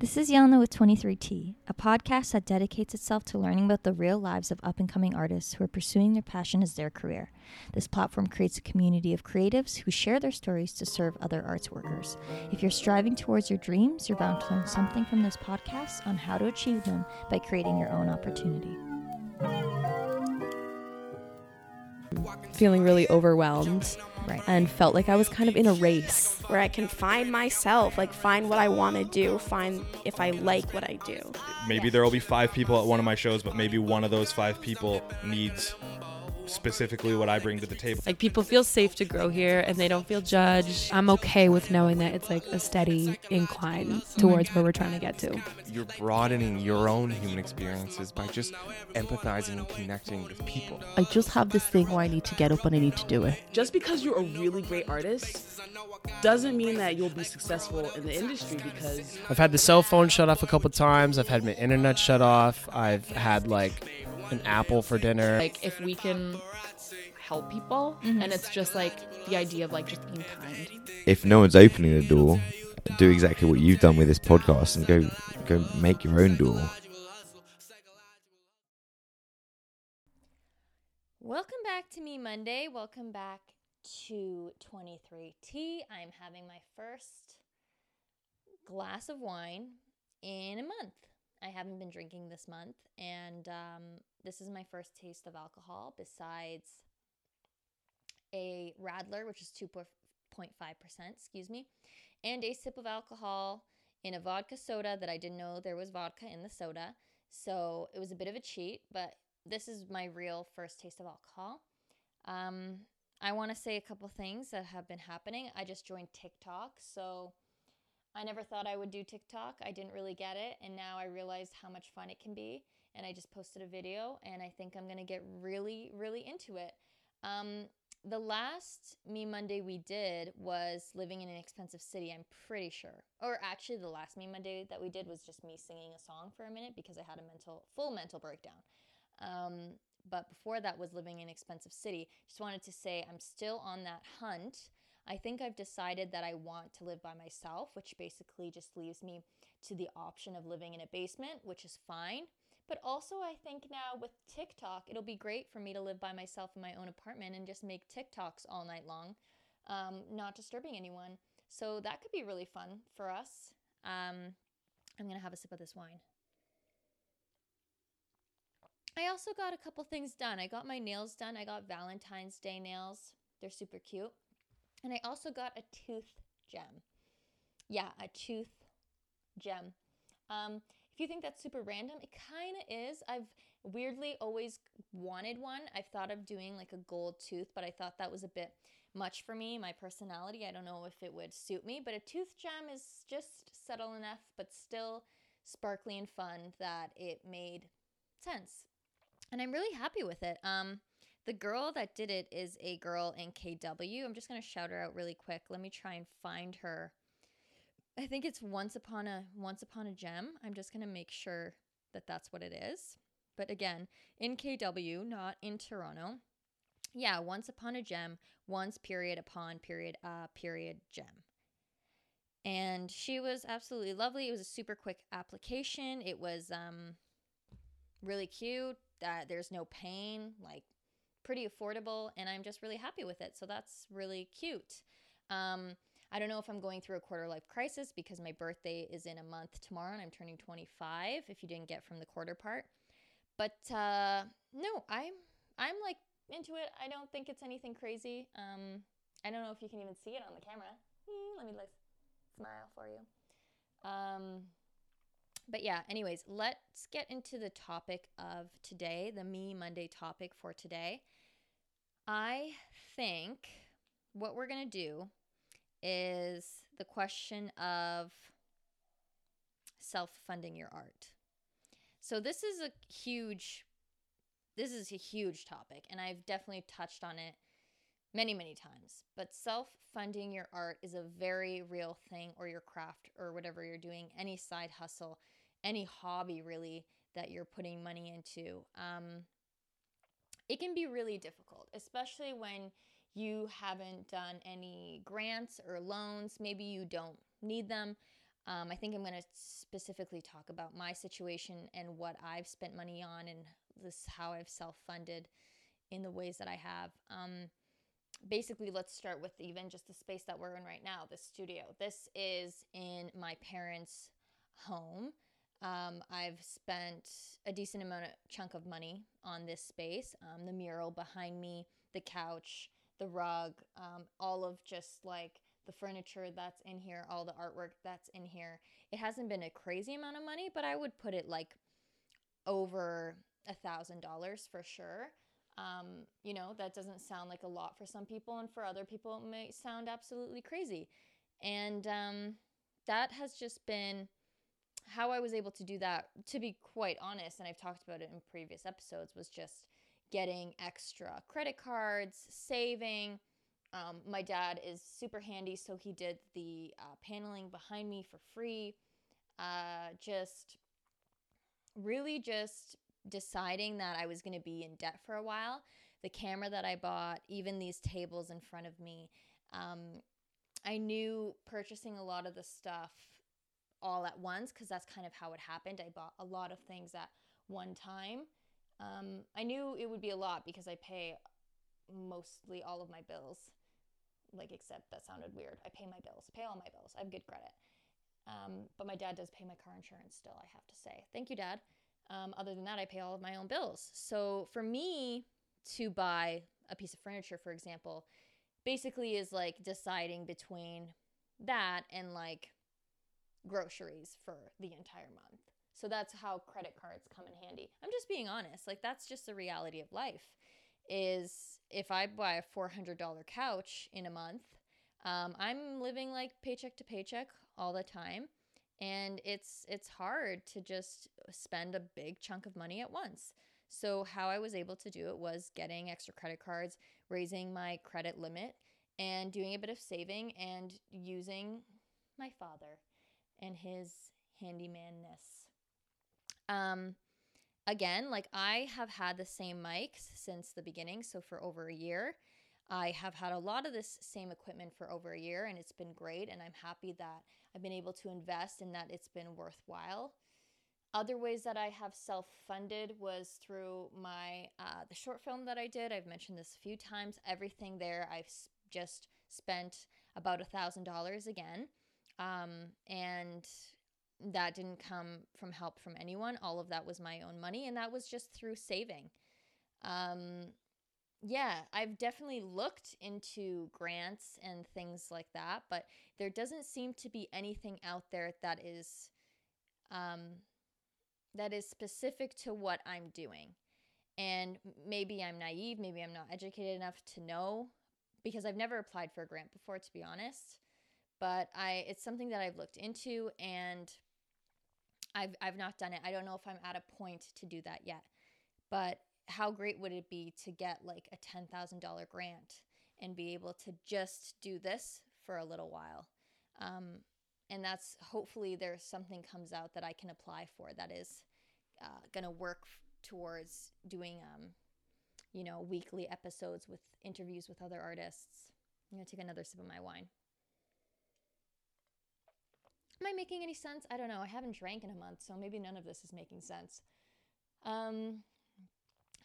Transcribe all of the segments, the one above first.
This is Yelena with 23T, a podcast that dedicates itself to learning about the real lives of up and coming artists who are pursuing their passion as their career. This platform creates a community of creatives who share their stories to serve other arts workers. If you're striving towards your dreams, you're bound to learn something from this podcast on how to achieve them by creating your own opportunity. feeling really overwhelmed Right. and felt like I was kind of in a race. where I can find myself, like find what I want to do, find if I like what I do. Maybe there will be five people at one of my shows, but maybe one of those five people needs specifically what I bring to the table. Like people feel safe to grow here and they don't feel judged. I'm okay with knowing that it's like a steady incline towards where we're trying to get to. you're broadening your own human experiences by just empathizing and connecting with people. I just have this thing where I need to get up and I need to do it. just because you're a really great artist doesn't mean that you'll be successful in the industry because I've had the cell phone shut off a couple times. I've had my internet shut off. I've had like an apple for dinner. Like if we can help people mm-hmm. and it's just like the idea of like just being kind. if no one's opening the door, do exactly what you've done with this podcast and go go make your own door. Welcome back to Me Monday. Welcome back to 23T. I'm having my first glass of wine in a month. I haven't been drinking this month, and um, this is my first taste of alcohol besides a Radler, which is 2.5%, excuse me, and a sip of alcohol in a vodka soda that I didn't know there was vodka in the soda. So it was a bit of a cheat, but this is my real first taste of alcohol. Um, I want to say a couple things that have been happening. I just joined TikTok, so I never thought I would do TikTok. I didn't really get it, and now I realized how much fun it can be. And I just posted a video, and I think I'm gonna get really, really into it. Um, the last Me Monday we did was living in an expensive city, I'm pretty sure. Or actually, the last Me Monday that we did was just me singing a song for a minute because I had a mental, full mental breakdown. Um, but before that was living in an expensive city. Just wanted to say I'm still on that hunt. I think I've decided that I want to live by myself, which basically just leaves me to the option of living in a basement, which is fine. But also, I think now with TikTok, it'll be great for me to live by myself in my own apartment and just make TikToks all night long, um, not disturbing anyone. So that could be really fun for us. Um, I'm gonna have a sip of this wine. I also got a couple things done. I got my nails done. I got Valentine's Day nails. They're super cute. And I also got a tooth gem. Yeah, a tooth gem. Um, if you think that's super random, it kind of is. I've weirdly always wanted one. I've thought of doing like a gold tooth, but I thought that was a bit much for me, my personality. I don't know if it would suit me, but a tooth gem is just subtle enough, but still sparkly and fun that it made sense. And I'm really happy with it. Um, the girl that did it is a girl in KW. I'm just gonna shout her out really quick. Let me try and find her. I think it's once upon a once upon a gem. I'm just gonna make sure that that's what it is. But again, in KW, not in Toronto. Yeah, once upon a gem, once period upon period uh period gem. And she was absolutely lovely. It was a super quick application. It was um really cute. Uh, there's no pain, like pretty affordable, and I'm just really happy with it. So that's really cute. Um, I don't know if I'm going through a quarter life crisis because my birthday is in a month tomorrow and I'm turning 25 if you didn't get from the quarter part. But uh, no, I'm I'm like into it. I don't think it's anything crazy. Um, I don't know if you can even see it on the camera. Let me like smile for you. Um, but yeah, anyways, let's get into the topic of today, the Me Monday topic for today. I think what we're going to do is the question of self funding your art. So this is a huge this is a huge topic and I've definitely touched on it many many times. But self funding your art is a very real thing or your craft or whatever you're doing, any side hustle, any hobby really that you're putting money into. Um it can be really difficult, especially when you haven't done any grants or loans. Maybe you don't need them. Um, I think I'm going to specifically talk about my situation and what I've spent money on and this how I've self funded in the ways that I have. Um, basically, let's start with even just the space that we're in right now, the studio. This is in my parents' home. Um, I've spent a decent amount of chunk of money on this space. Um, the mural behind me, the couch, the rug, um, all of just like the furniture that's in here, all the artwork that's in here. It hasn't been a crazy amount of money, but I would put it like over a thousand dollars for sure. Um, you know, that doesn't sound like a lot for some people, and for other people, it may sound absolutely crazy. And um, that has just been how I was able to do that, to be quite honest, and I've talked about it in previous episodes, was just getting extra credit cards, saving. Um, my dad is super handy, so he did the uh, paneling behind me for free. Uh, just really just deciding that I was going to be in debt for a while. The camera that I bought, even these tables in front of me, um, I knew purchasing a lot of the stuff all at once because that's kind of how it happened. I bought a lot of things at one time. Um, I knew it would be a lot because I pay mostly all of my bills. Like, except that sounded weird. I pay my bills, I pay all my bills. I have good credit. Um, but my dad does pay my car insurance still, I have to say. Thank you, Dad. Um, other than that, I pay all of my own bills. So for me to buy a piece of furniture, for example, basically is like deciding between that and like groceries for the entire month. So that's how credit cards come in handy. I'm just being honest. Like that's just the reality of life. Is if I buy a $400 couch in a month, um, I'm living like paycheck to paycheck all the time, and it's it's hard to just spend a big chunk of money at once. So how I was able to do it was getting extra credit cards, raising my credit limit, and doing a bit of saving and using my father and his handymanness. Um, again, like I have had the same mics since the beginning, so for over a year. I have had a lot of this same equipment for over a year and it's been great and I'm happy that I've been able to invest and that it's been worthwhile. Other ways that I have self-funded was through my uh, the short film that I did. I've mentioned this a few times. Everything there, I've just spent about a thousand dollars again. Um, and that didn't come from help from anyone. All of that was my own money, and that was just through saving. Um, yeah, I've definitely looked into grants and things like that, but there doesn't seem to be anything out there that is um, that is specific to what I'm doing. And maybe I'm naive, maybe I'm not educated enough to know because I've never applied for a grant before, to be honest but I it's something that I've looked into and I've I've not done it. I don't know if I'm at a point to do that yet. But how great would it be to get like a $10,000 grant and be able to just do this for a little while? Um, and that's hopefully there's something comes out that I can apply for that is uh, going to work towards doing, um, you know, weekly episodes with interviews with other artists. I'm going to take another sip of my wine. Am I making any sense? I don't know. I haven't drank in a month, so maybe none of this is making sense. Um,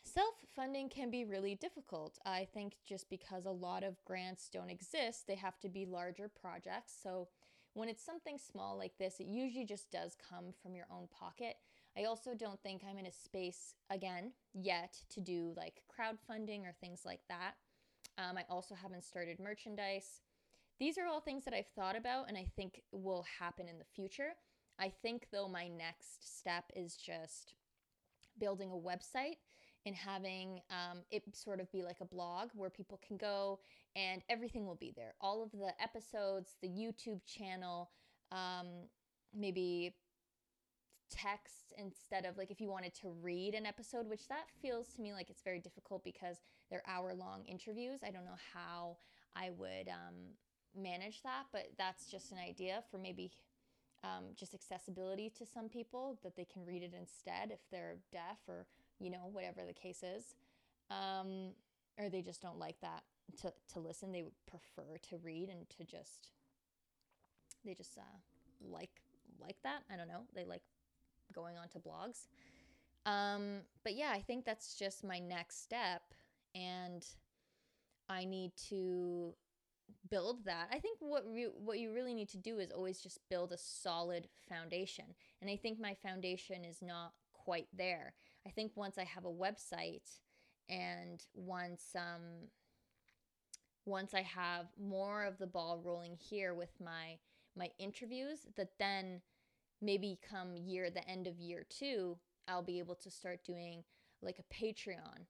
Self funding can be really difficult. I think just because a lot of grants don't exist, they have to be larger projects. So when it's something small like this, it usually just does come from your own pocket. I also don't think I'm in a space, again, yet to do like crowdfunding or things like that. Um, I also haven't started merchandise. These are all things that I've thought about and I think will happen in the future. I think, though, my next step is just building a website and having um, it sort of be like a blog where people can go and everything will be there. All of the episodes, the YouTube channel, um, maybe text instead of like if you wanted to read an episode, which that feels to me like it's very difficult because they're hour long interviews. I don't know how I would um, manage that, but that's just an idea for maybe um, just accessibility to some people that they can read it instead if they're deaf or you know whatever the case is, um, or they just don't like that to to listen. They would prefer to read and to just they just uh, like like that. I don't know. They like going onto blogs. Um, but yeah, I think that's just my next step. And I need to build that. I think what re- what you really need to do is always just build a solid foundation. And I think my foundation is not quite there. I think once I have a website and once um once I have more of the ball rolling here with my my interviews that then maybe come year the end of year 2 I'll be able to start doing like a Patreon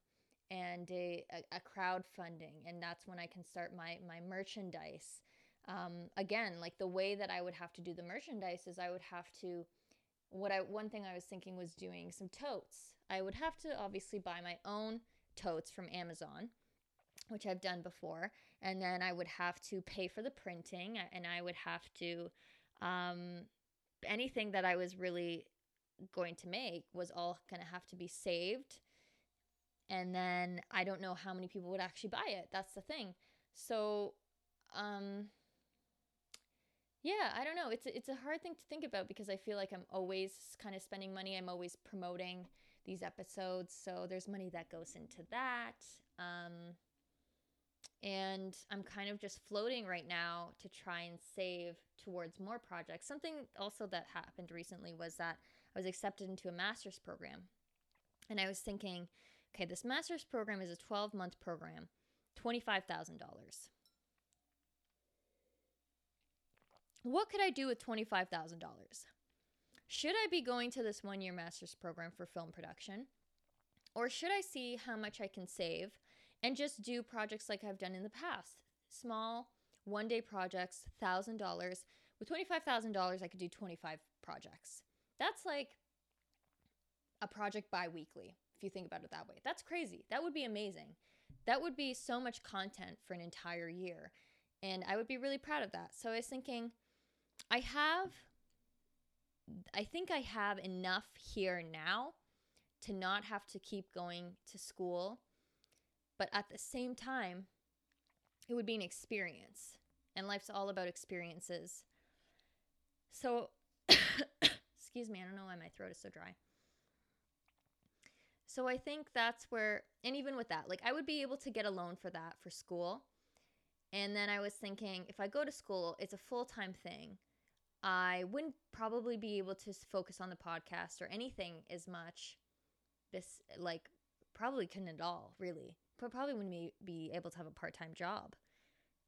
and a, a, a crowdfunding and that's when I can start my my merchandise um, again like the way that I would have to do the merchandise is I would have to what I one thing I was thinking was doing some totes I would have to obviously buy my own totes from Amazon which I've done before. And then I would have to pay for the printing and I would have to, um, anything that I was really going to make was all going to have to be saved. And then I don't know how many people would actually buy it. That's the thing. So, um, yeah, I don't know. It's a, it's a hard thing to think about because I feel like I'm always kind of spending money. I'm always promoting these episodes, so there's money that goes into that. Um, and I'm kind of just floating right now to try and save towards more projects. Something also that happened recently was that I was accepted into a master's program. And I was thinking, okay, this master's program is a 12 month program, $25,000. What could I do with $25,000? Should I be going to this one year master's program for film production? Or should I see how much I can save and just do projects like I've done in the past. Small, one day projects, $1,000. With $25,000, I could do 25 projects. That's like a project bi weekly, you think about it that way. That's crazy. That would be amazing. That would be so much content for an entire year. And I would be really proud of that. So I was thinking, I have, I think I have enough here now to not have to keep going to school but at the same time, it would be an experience. And life's all about experiences. So, excuse me, I don't know why my throat is so dry. So I think that's where, and even with that, like I would be able to get a loan for that for school. And then I was thinking, if I go to school, it's a full time thing. I wouldn't probably be able to focus on the podcast or anything as much. This, like, probably couldn't at all, really but probably wouldn't be, able to have a part-time job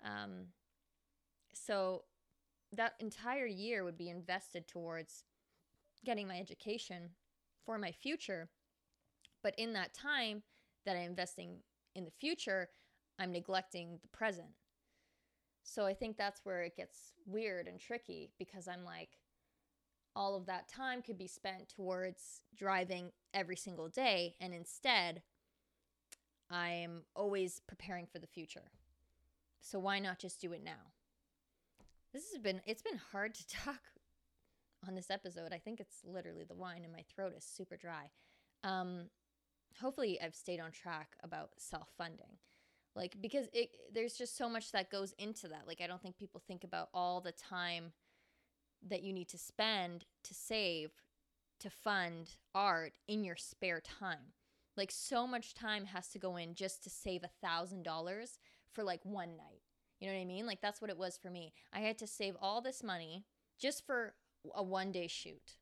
um, so that entire year would be invested towards getting my education for my future but in that time that i'm investing in the future i'm neglecting the present so i think that's where it gets weird and tricky because i'm like all of that time could be spent towards driving every single day and instead I'm always preparing for the future. So why not just do it now? This has been it's been hard to talk on this episode. I think it's literally the wine in my throat is super dry. Um hopefully I've stayed on track about self-funding. Like because it there's just so much that goes into that. Like I don't think people think about all the time that you need to spend to save to fund art in your spare time. Like so much time has to go in just to save a thousand dollars for like one night. You know what I mean? Like that's what it was for me. I had to save all this money just for a one day shoot.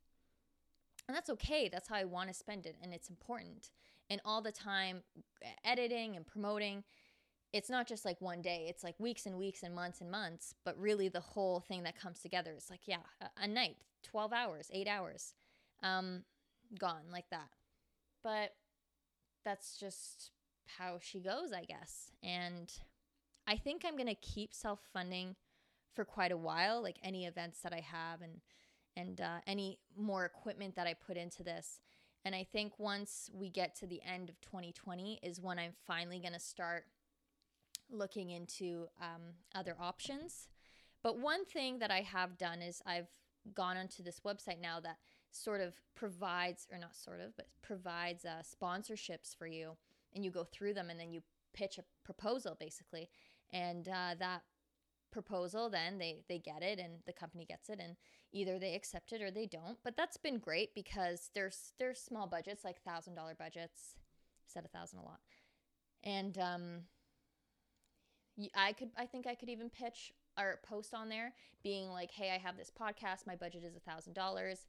And that's okay. That's how I want to spend it. And it's important. And all the time editing and promoting, it's not just like one day, it's like weeks and weeks and months and months. But really, the whole thing that comes together is like, yeah, a, a night, 12 hours, eight hours, um, gone like that. But that's just how she goes, I guess. And I think I'm going to keep self-funding for quite a while, like any events that I have and and uh, any more equipment that I put into this. And I think once we get to the end of 2020 is when I'm finally going to start looking into um, other options. But one thing that I have done is I've gone onto this website now that sort of provides, or not sort of, but provides uh, sponsorships for you, and you go through them, and then you pitch a proposal basically, and uh, that proposal, then they they get it and the company gets it and either they accept it or they don't. But that's been great because there's there's small budgets like thousand dollar budgets. Said a thousand a lot, and um, i could I think I could even pitch or post on there being like, hey, I have this podcast. My budget is a thousand dollars.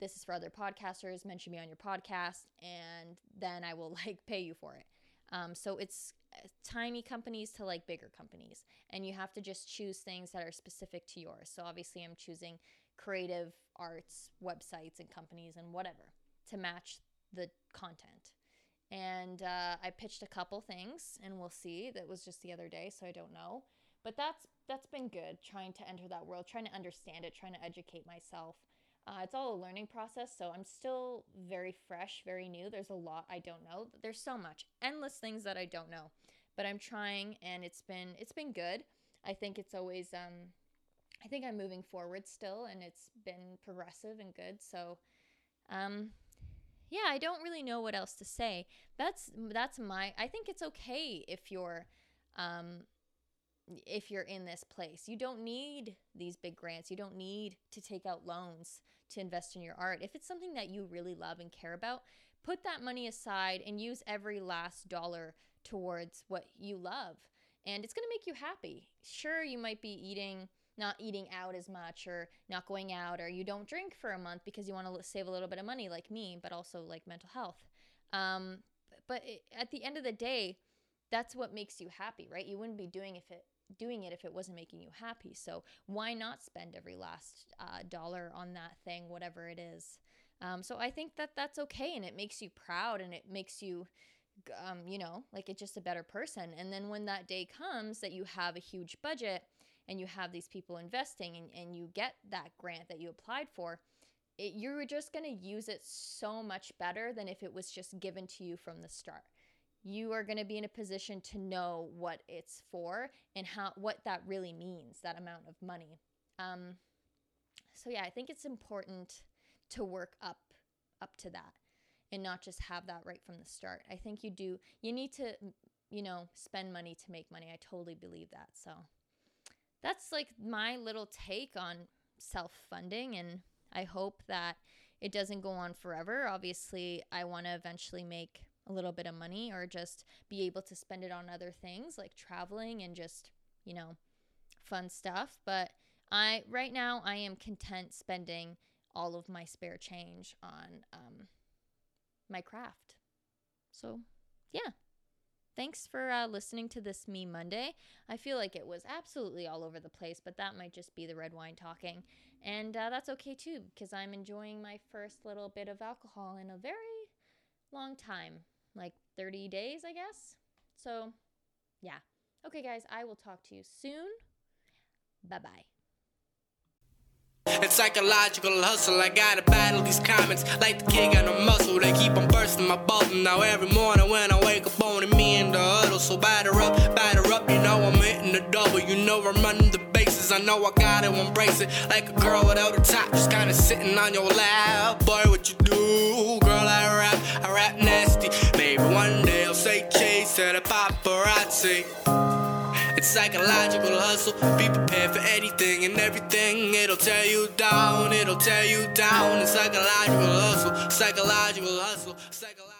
This is for other podcasters. Mention me on your podcast, and then I will like pay you for it. Um, so it's uh, tiny companies to like bigger companies, and you have to just choose things that are specific to yours. So obviously, I'm choosing creative arts websites and companies and whatever to match the content. And uh, I pitched a couple things, and we'll see. That was just the other day, so I don't know. But that's that's been good. Trying to enter that world, trying to understand it, trying to educate myself. Uh, it's all a learning process, so I'm still very fresh, very new. There's a lot I don't know. There's so much, endless things that I don't know, but I'm trying, and it's been it's been good. I think it's always um, I think I'm moving forward still, and it's been progressive and good. So, um, yeah, I don't really know what else to say. That's that's my. I think it's okay if you're, um, if you're in this place. You don't need these big grants. You don't need to take out loans to invest in your art. If it's something that you really love and care about, put that money aside and use every last dollar towards what you love. And it's going to make you happy. Sure, you might be eating not eating out as much or not going out or you don't drink for a month because you want to save a little bit of money like me but also like mental health um, but at the end of the day that's what makes you happy right you wouldn't be doing if it doing it if it wasn't making you happy. So why not spend every last uh, dollar on that thing whatever it is? Um, so i think that that's okay and it makes you proud and it makes you um, you know like it's just a better person. And then when that day comes that you have a huge budget and you have these people investing and, and you get that grant that you applied for, it, you're just going to use it so much better than if it was just given to you from the start. You are going to be in a position to know what it's for and how what that really means, that amount of money. Um, so yeah, I think it's important to work up up to that and not just have that right from the start. I think you do you need to you know spend money to make money. I totally believe that. So that's like my little take on self funding. And I hope that it doesn't go on forever. Obviously, I want to eventually make a little bit of money or just be able to spend it on other things like traveling and just, you know, fun stuff. But I, right now, I am content spending all of my spare change on um, my craft. So, yeah. Thanks for uh, listening to this Me Monday. I feel like it was absolutely all over the place, but that might just be the red wine talking. And uh, that's okay too, because I'm enjoying my first little bit of alcohol in a very long time like 30 days, I guess. So, yeah. Okay, guys, I will talk to you soon. Bye bye. It's psychological hustle. I gotta battle these comments like the kid got no muscle. They keep on bursting my bubble. Now every morning when I wake up, only me in the huddle. So batter up, batter up. You know I'm hitting the double. You know I'm running the bases. I know I gotta embrace it like a girl without a top, just kinda sitting on your lap. Boy, what you do, girl? I rap, I rap nasty. Maybe one day I'll say chase to the paparazzi. It's psychological hustle. Be prepared for anything and everything. It'll tear you down. It'll tear you down. It's psychological hustle. Psychological hustle. Psychological